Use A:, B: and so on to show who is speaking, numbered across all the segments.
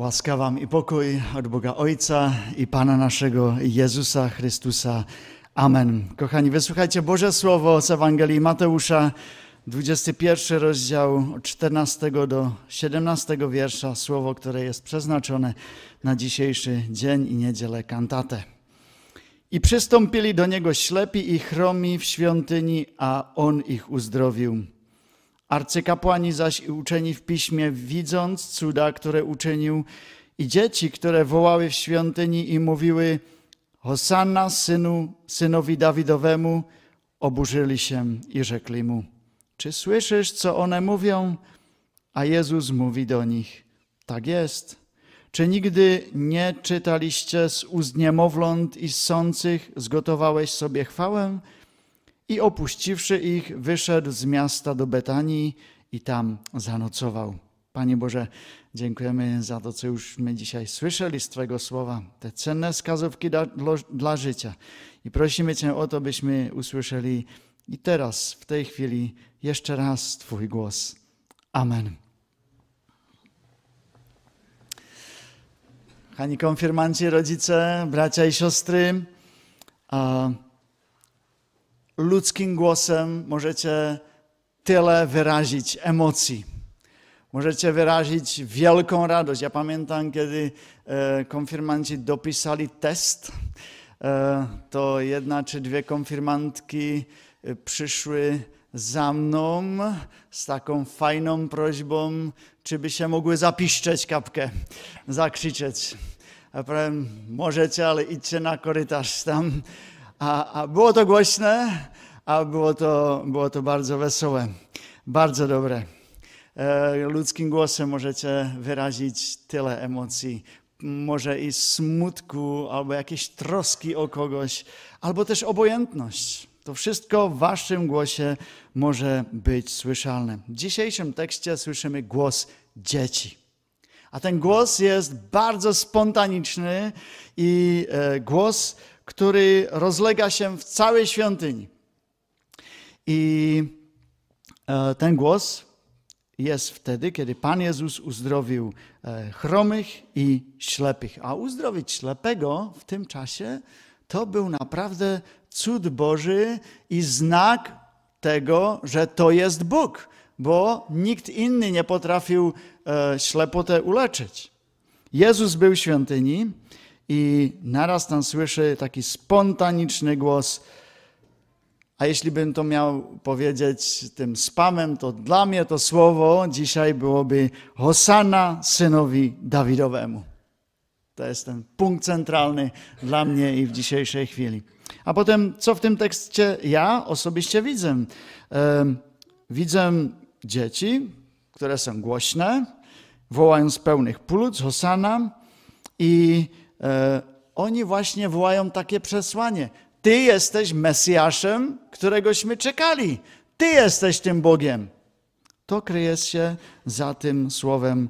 A: Łaska Wam i pokój od Boga Ojca i Pana naszego Jezusa Chrystusa. Amen. Kochani, wysłuchajcie Boże Słowo z Ewangelii Mateusza, 21 rozdział od 14 do 17 wiersza, słowo, które jest przeznaczone na dzisiejszy dzień i niedzielę kantatę. I przystąpili do niego ślepi i chromi w świątyni, a on ich uzdrowił. Arcykapłani zaś i uczeni w piśmie, widząc cuda, które uczynił, i dzieci, które wołały w świątyni i mówiły: Hosanna synu, synowi Dawidowemu, oburzyli się i rzekli mu: Czy słyszysz, co one mówią? A Jezus mówi do nich: Tak jest. Czy nigdy nie czytaliście z ust niemowląt i sących, zgotowałeś sobie chwałę? I opuściwszy ich, wyszedł z miasta do Betanii i tam zanocował. Panie Boże, dziękujemy za to, co już my dzisiaj słyszeli z Twojego słowa, te cenne wskazówki dla, dla życia. I prosimy Cię o to, byśmy usłyszeli i teraz, w tej chwili, jeszcze raz Twój głos. Amen. Kochani konfirmanci, rodzice, bracia i siostry, ludzkim głosem możecie tyle wyrazić emocji. Możecie wyrazić wielką radość. Ja pamiętam, kiedy e, konfirmanci dopisali test, e, to jedna czy dwie konfirmantki e, przyszły za mną z taką fajną prośbą, czy by się mogły zapiszczeć kapkę, zakrzyczeć. A powiem, możecie, ale idźcie na korytarz tam. A, a było to głośne, a było to, było to bardzo wesołe, bardzo dobre. E, ludzkim głosem możecie wyrazić tyle emocji, może i smutku, albo jakieś troski o kogoś, albo też obojętność. To wszystko w waszym głosie może być słyszalne. W dzisiejszym tekście słyszymy głos dzieci. A ten głos jest bardzo spontaniczny i e, głos, który rozlega się w całej świątyni. I e, ten głos jest wtedy, kiedy Pan Jezus uzdrowił e, chromych i ślepych. A uzdrowić ślepego w tym czasie to był naprawdę cud Boży i znak tego, że to jest Bóg, bo nikt inny nie potrafił e, ślepotę uleczyć. Jezus był w świątyni i naraz tam słyszy taki spontaniczny głos, a jeśli bym to miał powiedzieć tym spamem, to dla mnie to słowo dzisiaj byłoby Hosanna synowi Dawidowemu. To jest ten punkt centralny dla mnie i w dzisiejszej chwili. A potem, co w tym tekście ja osobiście widzę? Widzę dzieci, które są głośne, wołają z pełnych płuc Hosanna i oni właśnie wołają takie przesłanie. Ty jesteś Mesjaszem, któregośmy czekali. Ty jesteś tym Bogiem. To kryje się za tym słowem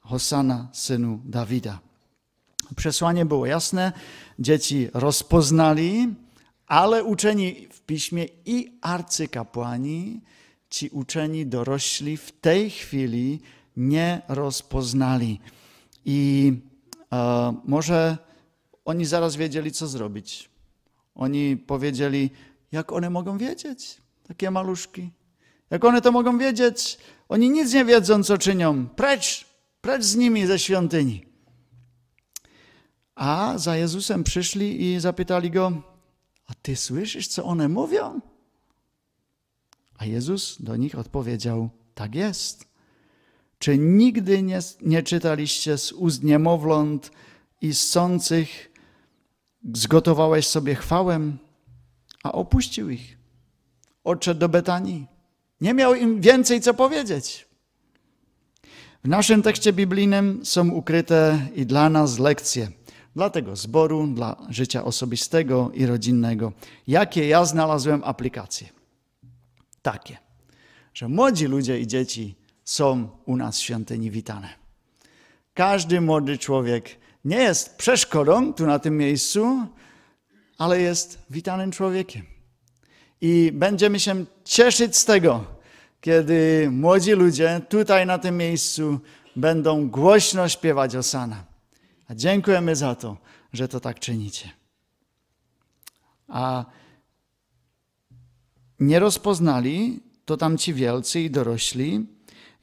A: Hosana, synu Dawida. Przesłanie było jasne, dzieci rozpoznali, ale uczeni w piśmie i arcykapłani, ci uczeni dorośli w tej chwili nie rozpoznali. I e, może oni zaraz wiedzieli, co zrobić. Oni powiedzieli, jak one mogą wiedzieć, takie maluszki? Jak one to mogą wiedzieć? Oni nic nie wiedzą, co czynią. Precz, precz z nimi ze świątyni. A za Jezusem przyszli i zapytali go, a ty słyszysz, co one mówią? A Jezus do nich odpowiedział, tak jest. Czy nigdy nie, nie czytaliście z ust niemowląt i sących, zgotowałeś sobie chwałę, a opuścił ich. Odszedł do Betanii. Nie miał im więcej co powiedzieć. W naszym tekście biblijnym są ukryte i dla nas lekcje. Dla tego zboru, dla życia osobistego i rodzinnego. Jakie ja znalazłem aplikacje? Takie, że młodzi ludzie i dzieci są u nas w świątyni witane. Każdy młody człowiek nie jest przeszkodą tu na tym miejscu, ale jest witanym człowiekiem. I będziemy się cieszyć z tego, kiedy młodzi ludzie tutaj na tym miejscu będą głośno śpiewać Osana. A dziękujemy za to, że to tak czynicie. A nie rozpoznali to tamci wielcy i dorośli.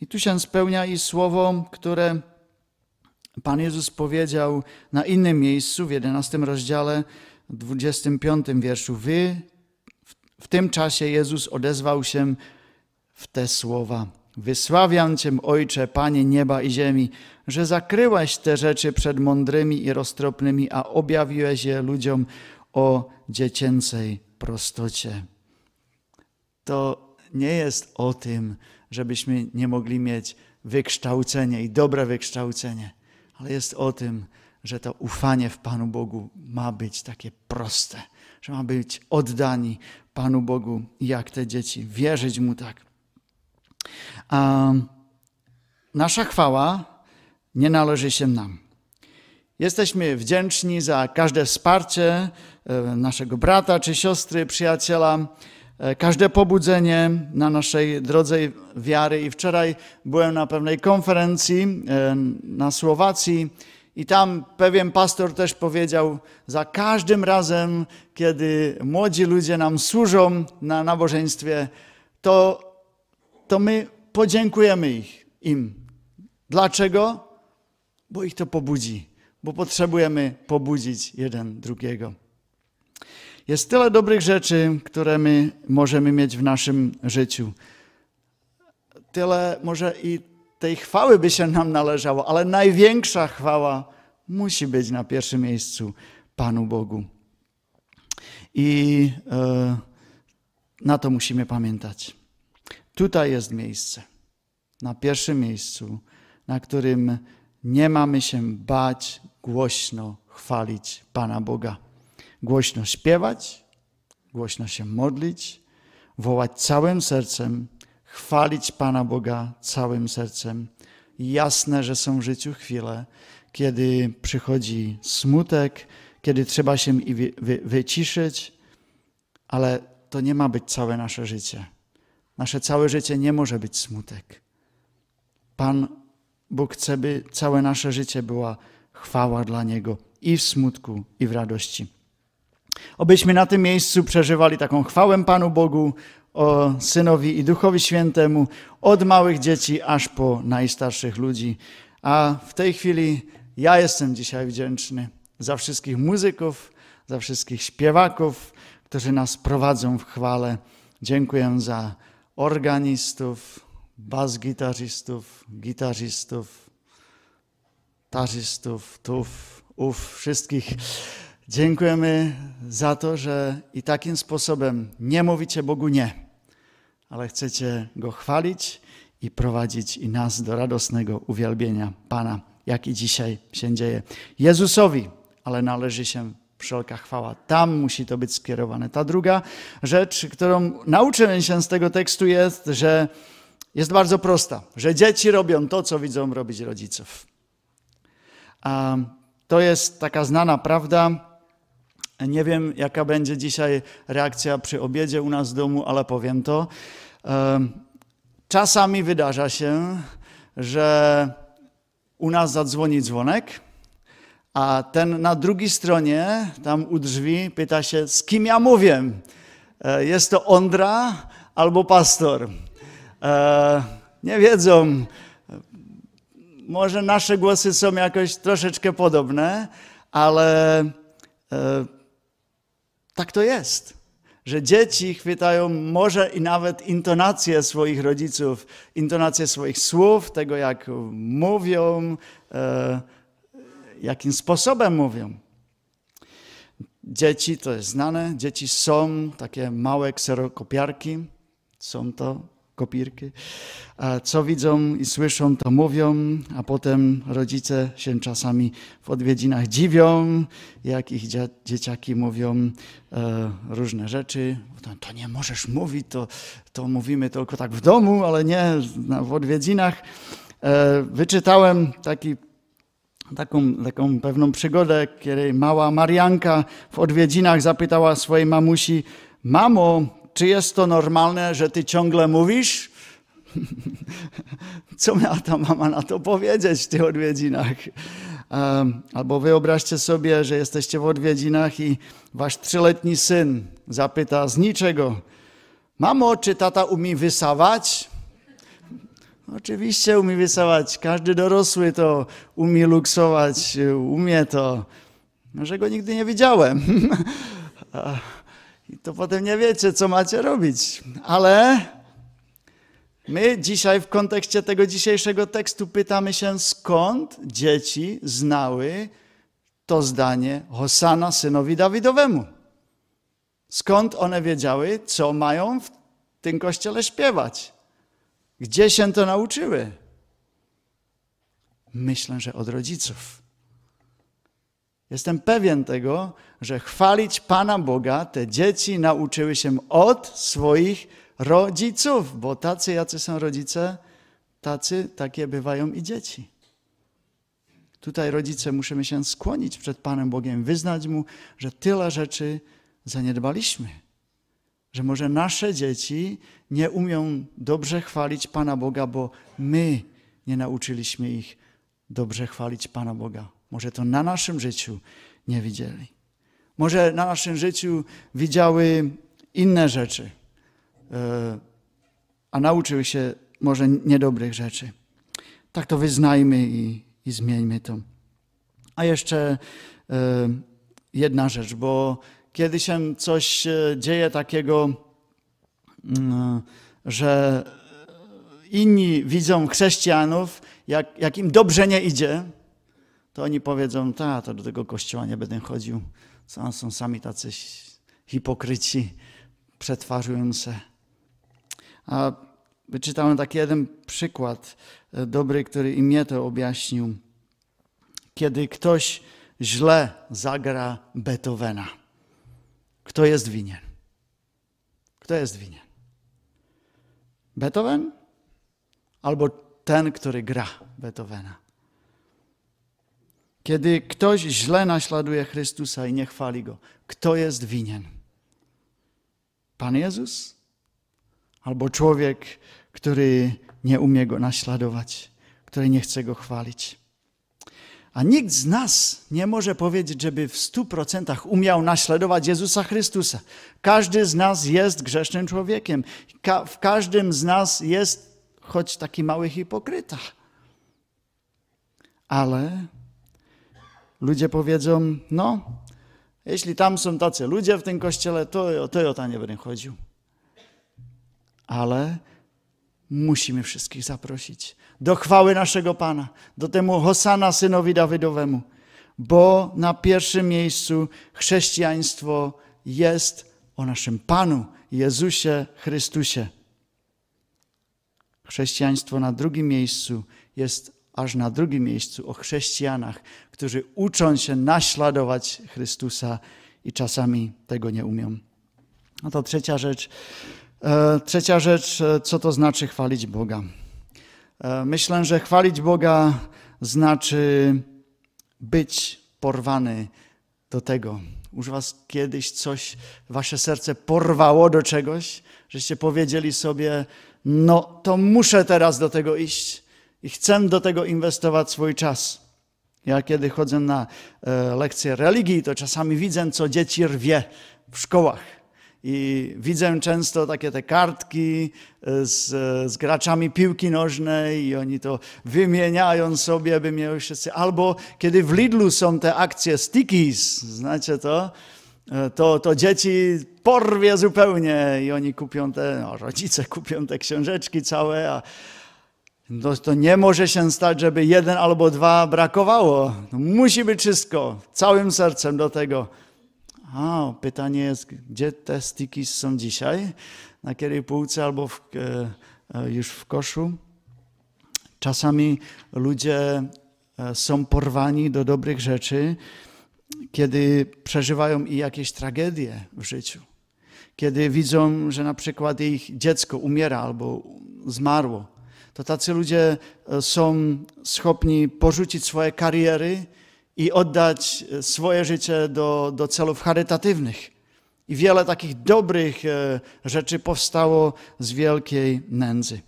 A: I tu się spełnia i słowo, które Pan Jezus powiedział na innym miejscu, w 11 rozdziale, 25 wierszu. Wy, w tym czasie Jezus odezwał się w te słowa. Wysławiam Cię, Ojcze, Panie nieba i ziemi, że zakryłeś te rzeczy przed mądrymi i roztropnymi, a objawiłeś je ludziom o dziecięcej prostocie. To nie jest o tym, żebyśmy nie mogli mieć wykształcenie i dobre wykształcenie, ale jest o tym, że to ufanie w Panu Bogu ma być takie proste, że ma być oddani Panu Bogu jak te dzieci, wierzyć Mu tak. A nasza chwała nie należy się nam. Jesteśmy wdzięczni za każde wsparcie e, naszego brata czy siostry, przyjaciela, każde pobudzenie na naszej drodze wiary. I wczoraj byłem na pewnej konferencji e, na Słowacji i tam pewien pastor też powiedział, za każdym razem, kiedy młodzi ludzie nam służą na nabożeństwie, to, to my podziękujemy ich, im. Dlaczego? Bo ich to pobudzi, bo potrzebujemy pobudzić jeden drugiego. Jest tyle dobrych rzeczy, które my możemy mieć w naszym życiu. Tyle może i tej chwały by się nam należało, ale największa chwała musi być na pierwszym miejscu Panu Bogu. I e, na to musimy pamiętać. Tutaj jest miejsce, na pierwszym miejscu, na którym nie mamy się bać głośno chwalić Pana Boga. Głośno śpiewać, głośno się modlić, wołać całym sercem, chwalić Pana Boga całym sercem. Jasne, że są w życiu chwile, kiedy przychodzi smutek, kiedy trzeba się wy, wyciszyć, ale to nie ma być całe nasze życie. Nasze całe życie nie może być smutek. Pan Bóg chce, by całe nasze życie była chwała dla Niego i w smutku, i w radości. Obyśmy na tym miejscu przeżywali taką chwałę Panu Bogu, o Synowi i Duchowi Świętemu, od małych dzieci aż po najstarszych ludzi. A w tej chwili ja jestem dzisiaj wdzięczny za wszystkich muzyków, za wszystkich śpiewaków, którzy nas prowadzą w chwale. Dziękuję za organistów, bas-gitarzystów, gitarzystów, tarzystów, tuf, ów, wszystkich. Dziękujemy za to, że i takim sposobem nie mówicie Bogu nie, ale chcecie Go chwalić i prowadzić i nas do radosnego uwielbienia Pana, jak i dzisiaj się dzieje. Jezusowi, ale należy się wszelka chwała. Tam musi to być skierowane. Ta druga rzecz, którą nauczyłem się z tego tekstu jest, że jest bardzo prosta, że dzieci robią to, co widzą robić rodziców. A to jest taka znana prawda. Nie wiem, jaka będzie dzisiaj reakcja przy obiedzie u nas w domu, ale powiem to. Czasami wydarza się, że u nas zadzwoni dzwonek a ten na drugiej stronie, tam u drzwi, pyta się, z kim ja mówię? E, jest to Ondra albo pastor. E, nie wiedzą. Może nasze głosy są jakoś troszeczkę podobne, ale e, tak to jest. Że dzieci chwytają może i nawet intonację swoich rodziców, intonację swoich słów, tego jak mówią, jakim sposobem mówią. Dzieci, to jest znane, dzieci są takie małe kserokopiarki, są to kopirki. Co widzą i słyszą, to mówią, a potem rodzice się czasami w odwiedzinach dziwią, jak ich dzieciaki mówią e, różne rzeczy. To nie możesz mówić, to, to mówimy tylko tak w domu, ale nie w odwiedzinach. E, wyczytałem taki taką, taką pewną przygodę, kiedy mała Marianka w odwiedzinach zapytała swojej mamusi: Mamo, czy jest to normalne, że ty ciągle mówisz? Co miała ta mama na to powiedzieć w tych odwiedzinach? Albo wyobraźcie sobie, że jesteście w odwiedzinach i wasz trzyletni syn zapyta z niczego: Mamo, czy tata umie wysawać? Oczywiście umie wysawać. Każdy dorosły to umie luksować, umie to. Może go nigdy nie widziałem. I to potem nie wiecie, co macie robić. Ale my dzisiaj w kontekście tego dzisiejszego tekstu pytamy się, skąd dzieci znały to zdanie Hosana synowi Dawidowemu. Skąd one wiedziały, co mają w tym kościele śpiewać? Gdzie się to nauczyły? Myślę, że od rodziców. Jestem pewien tego, że chwalić Pana Boga te dzieci nauczyły się od swoich rodziców, bo tacy, jacy są rodzice, tacy, takie bywają i dzieci. Tutaj rodzice musimy się skłonić przed Panem Bogiem, wyznać Mu, że tyle rzeczy zaniedbaliśmy, że może nasze dzieci nie umią dobrze chwalić Pana Boga, bo my nie nauczyliśmy ich dobrze chwalić Pana Boga. Może to na naszym życiu nie widzieli. Może na naszym życiu widziały inne rzeczy, e, a nauczyły się może niedobrych rzeczy. Tak to wyznajmy i, i zmieńmy to. A jeszcze e, jedna rzecz, bo kiedy się coś e, dzieje takiego, mm, że inni widzą chrześcijanów, jak, jak im dobrze nie idzie, to oni powiedzą, ta, to do tego kościoła nie będę chodził. Są, są sami tacy hipokryci, przetwarzujący. A wyczytałem taki jeden przykład e, dobry, który i mnie to objaśnił. Kiedy ktoś źle zagra Beethovena, kto jest winien? Kto jest winien? Beethoven albo ten, który gra Beethovena? Kiedy ktoś źle naśladuje Chrystusa i nie chwali Go, kto jest winien? Pan Jezus? Albo człowiek, który nie umie Go naśladować, który nie chce Go chwalić? A nikt z nas nie może powiedzieć, żeby w stu procentach umiał naśladować Jezusa Chrystusa. Każdy z nas jest grzesznym człowiekiem. Ka w każdym z nas jest choć taki mały hipokryta. Ale ludzie powiedzą, no, jeśli tam są tacy ludzie w tym kościele, to, to ja tam nie będę chodził. Ale musimy wszystkich zaprosić do chwały naszego Pana, do temu Hosana synowi Dawidowemu, bo na pierwszym miejscu chrześcijaństwo jest o naszym Panu Jezusie Chrystusie. Chrześcijaństwo na drugim miejscu jest aż na drugim miejscu o chrześcijanach, którzy uczą się naśladować Chrystusa i czasami tego nie umią. No to trzecia rzecz. E, trzecia rzecz, e, co to znaczy chwalić Boga. E, myślę, że chwalić Boga znaczy być porwany do tego. Już was kiedyś coś, wasze serce porwało do czegoś, żeście powiedzieli sobie, no to muszę teraz do tego iść i chcę do tego inwestować swój czas. Ja kiedy chodzę na e, lekcje religii, to czasami widzę, co dzieci rwie w szkołach. I widzę często takie te kartki e, z, z graczami piłki nożnej i oni to wymieniają sobie, by mieli wszyscy. Albo kiedy w Lidlu są te akcje stickies, znacie to? E, to, to dzieci porwie zupełnie i oni kupią te, no, rodzice kupią te książeczki całe, a no to nie może się stać, żeby jeden albo dwa brakowało. No musi być wszystko, całym sercem do tego. A, pytanie jest, gdzie te stiki są dzisiaj? Na której półce albo w, e, e, już w koszu? Czasami ludzie e, są porwani do dobrych rzeczy, kiedy przeżywają i jakieś tragedie w życiu. Kiedy widzą, że na przykład ich dziecko umiera albo zmarło to tacy ludzie e, są schopni porzucić swoje kariery i oddać e, swoje życie do, do celów charytatywnych. I wiele takich dobrych e, rzeczy powstało z wielkiej nędzy.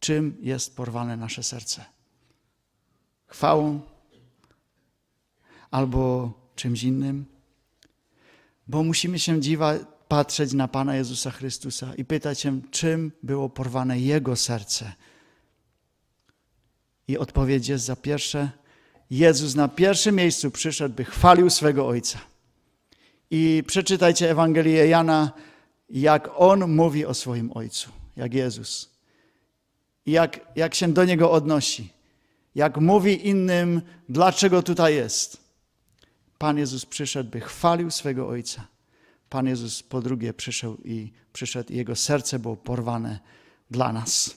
A: Czym jest porwane nasze serce? Chwałą albo czymś innym? Bo musimy się dziwa, patrzeć na Pana Jezusa Chrystusa i pytać się, czym było porwane Jego serce. I odpowiedź jest za pierwsze, Jezus na pierwszym miejscu przyszedł, by chwalił swego Ojca. I przeczytajcie Ewangelię Jana, jak On mówi o swoim Ojcu, jak Jezus. Jak, jak się do Niego odnosi. Jak mówi innym, dlaczego tutaj jest. Pan Jezus przyszedł, by chwalił swego Ojca. Pan Jezus po drugie przyszedł i przyszedł i Jego serce było porwane dla nas.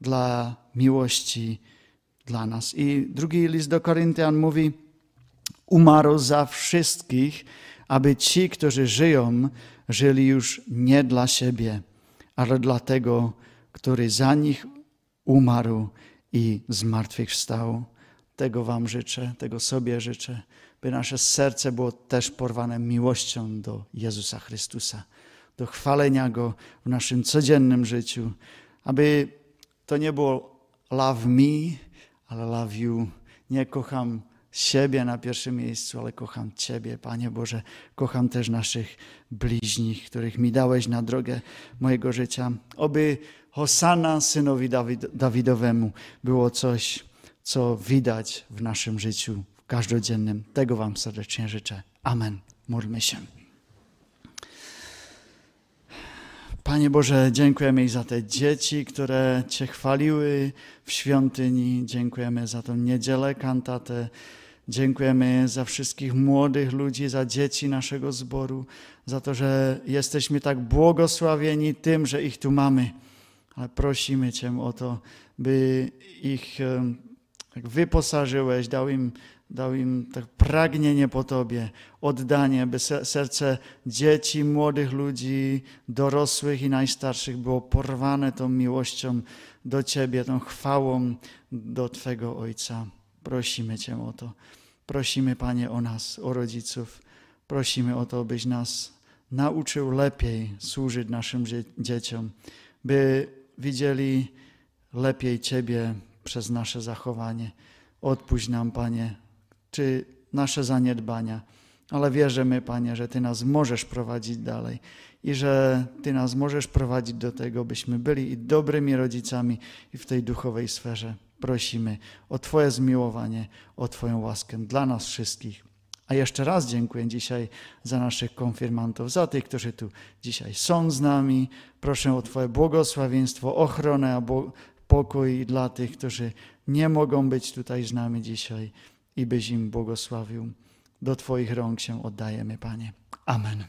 A: Dla miłości dla nas. I drugi list do Koryntian mówi, umarł za wszystkich, aby ci, którzy żyją, żyli już nie dla siebie, ale dla tego, który za nich umarł i zmartwychwstał. Tego Wam życzę, tego sobie życzę, by nasze serce było też porwane miłością do Jezusa Chrystusa, do chwalenia Go w naszym codziennym życiu, aby to nie było love me, ale love you. Nie kocham siebie na pierwszym miejscu, ale kocham Ciebie, Panie Boże. Kocham też naszych bliźnich, których mi dałeś na drogę mojego życia. Oby Hosana synowi Dawid Dawidowemu było coś, co widać w naszym życiu każdodziennym. Tego Wam serdecznie życzę. Amen. Módlmy się. Panie Boże, dziękujemy za te dzieci, które Cię chwaliły w świątyni. Dziękujemy za tą niedzielę kantatę. Dziękujemy za wszystkich młodych ludzi, za dzieci naszego zboru, za to, że jesteśmy tak błogosławieni tym, że ich tu mamy. Ale prosimy Cię o to, by ich wyposażyłeś, dał im dał im tak pragnienie po Tobie, oddanie, by serce dzieci, młodych ludzi, dorosłych i najstarszych było porwane tą miłością do Ciebie, tą chwałą do Twego Ojca. Prosimy Cię o to. Prosimy, Panie, o nas, o rodziców. Prosimy o to, byś nas nauczył lepiej służyć naszym dzieciom, by widzieli lepiej Ciebie przez nasze zachowanie. Odpuść nam, Panie, czy nasze zaniedbania, ale wierzymy, Panie, że Ty nas możesz prowadzić dalej i że Ty nas możesz prowadzić do tego, byśmy byli i dobrymi rodzicami i w tej duchowej sferze. Prosimy o Twoje zmiłowanie, o Twoją łaskę dla nas wszystkich. A jeszcze raz dziękuję dzisiaj za naszych konfirmantów, za tych, którzy tu dzisiaj są z nami. Proszę o Twoje błogosławieństwo, ochronę, a pokój dla tych, którzy nie mogą być tutaj z nami dzisiaj i byś im błogosławił. Do Twoich rąk się oddajemy, Panie. Amen.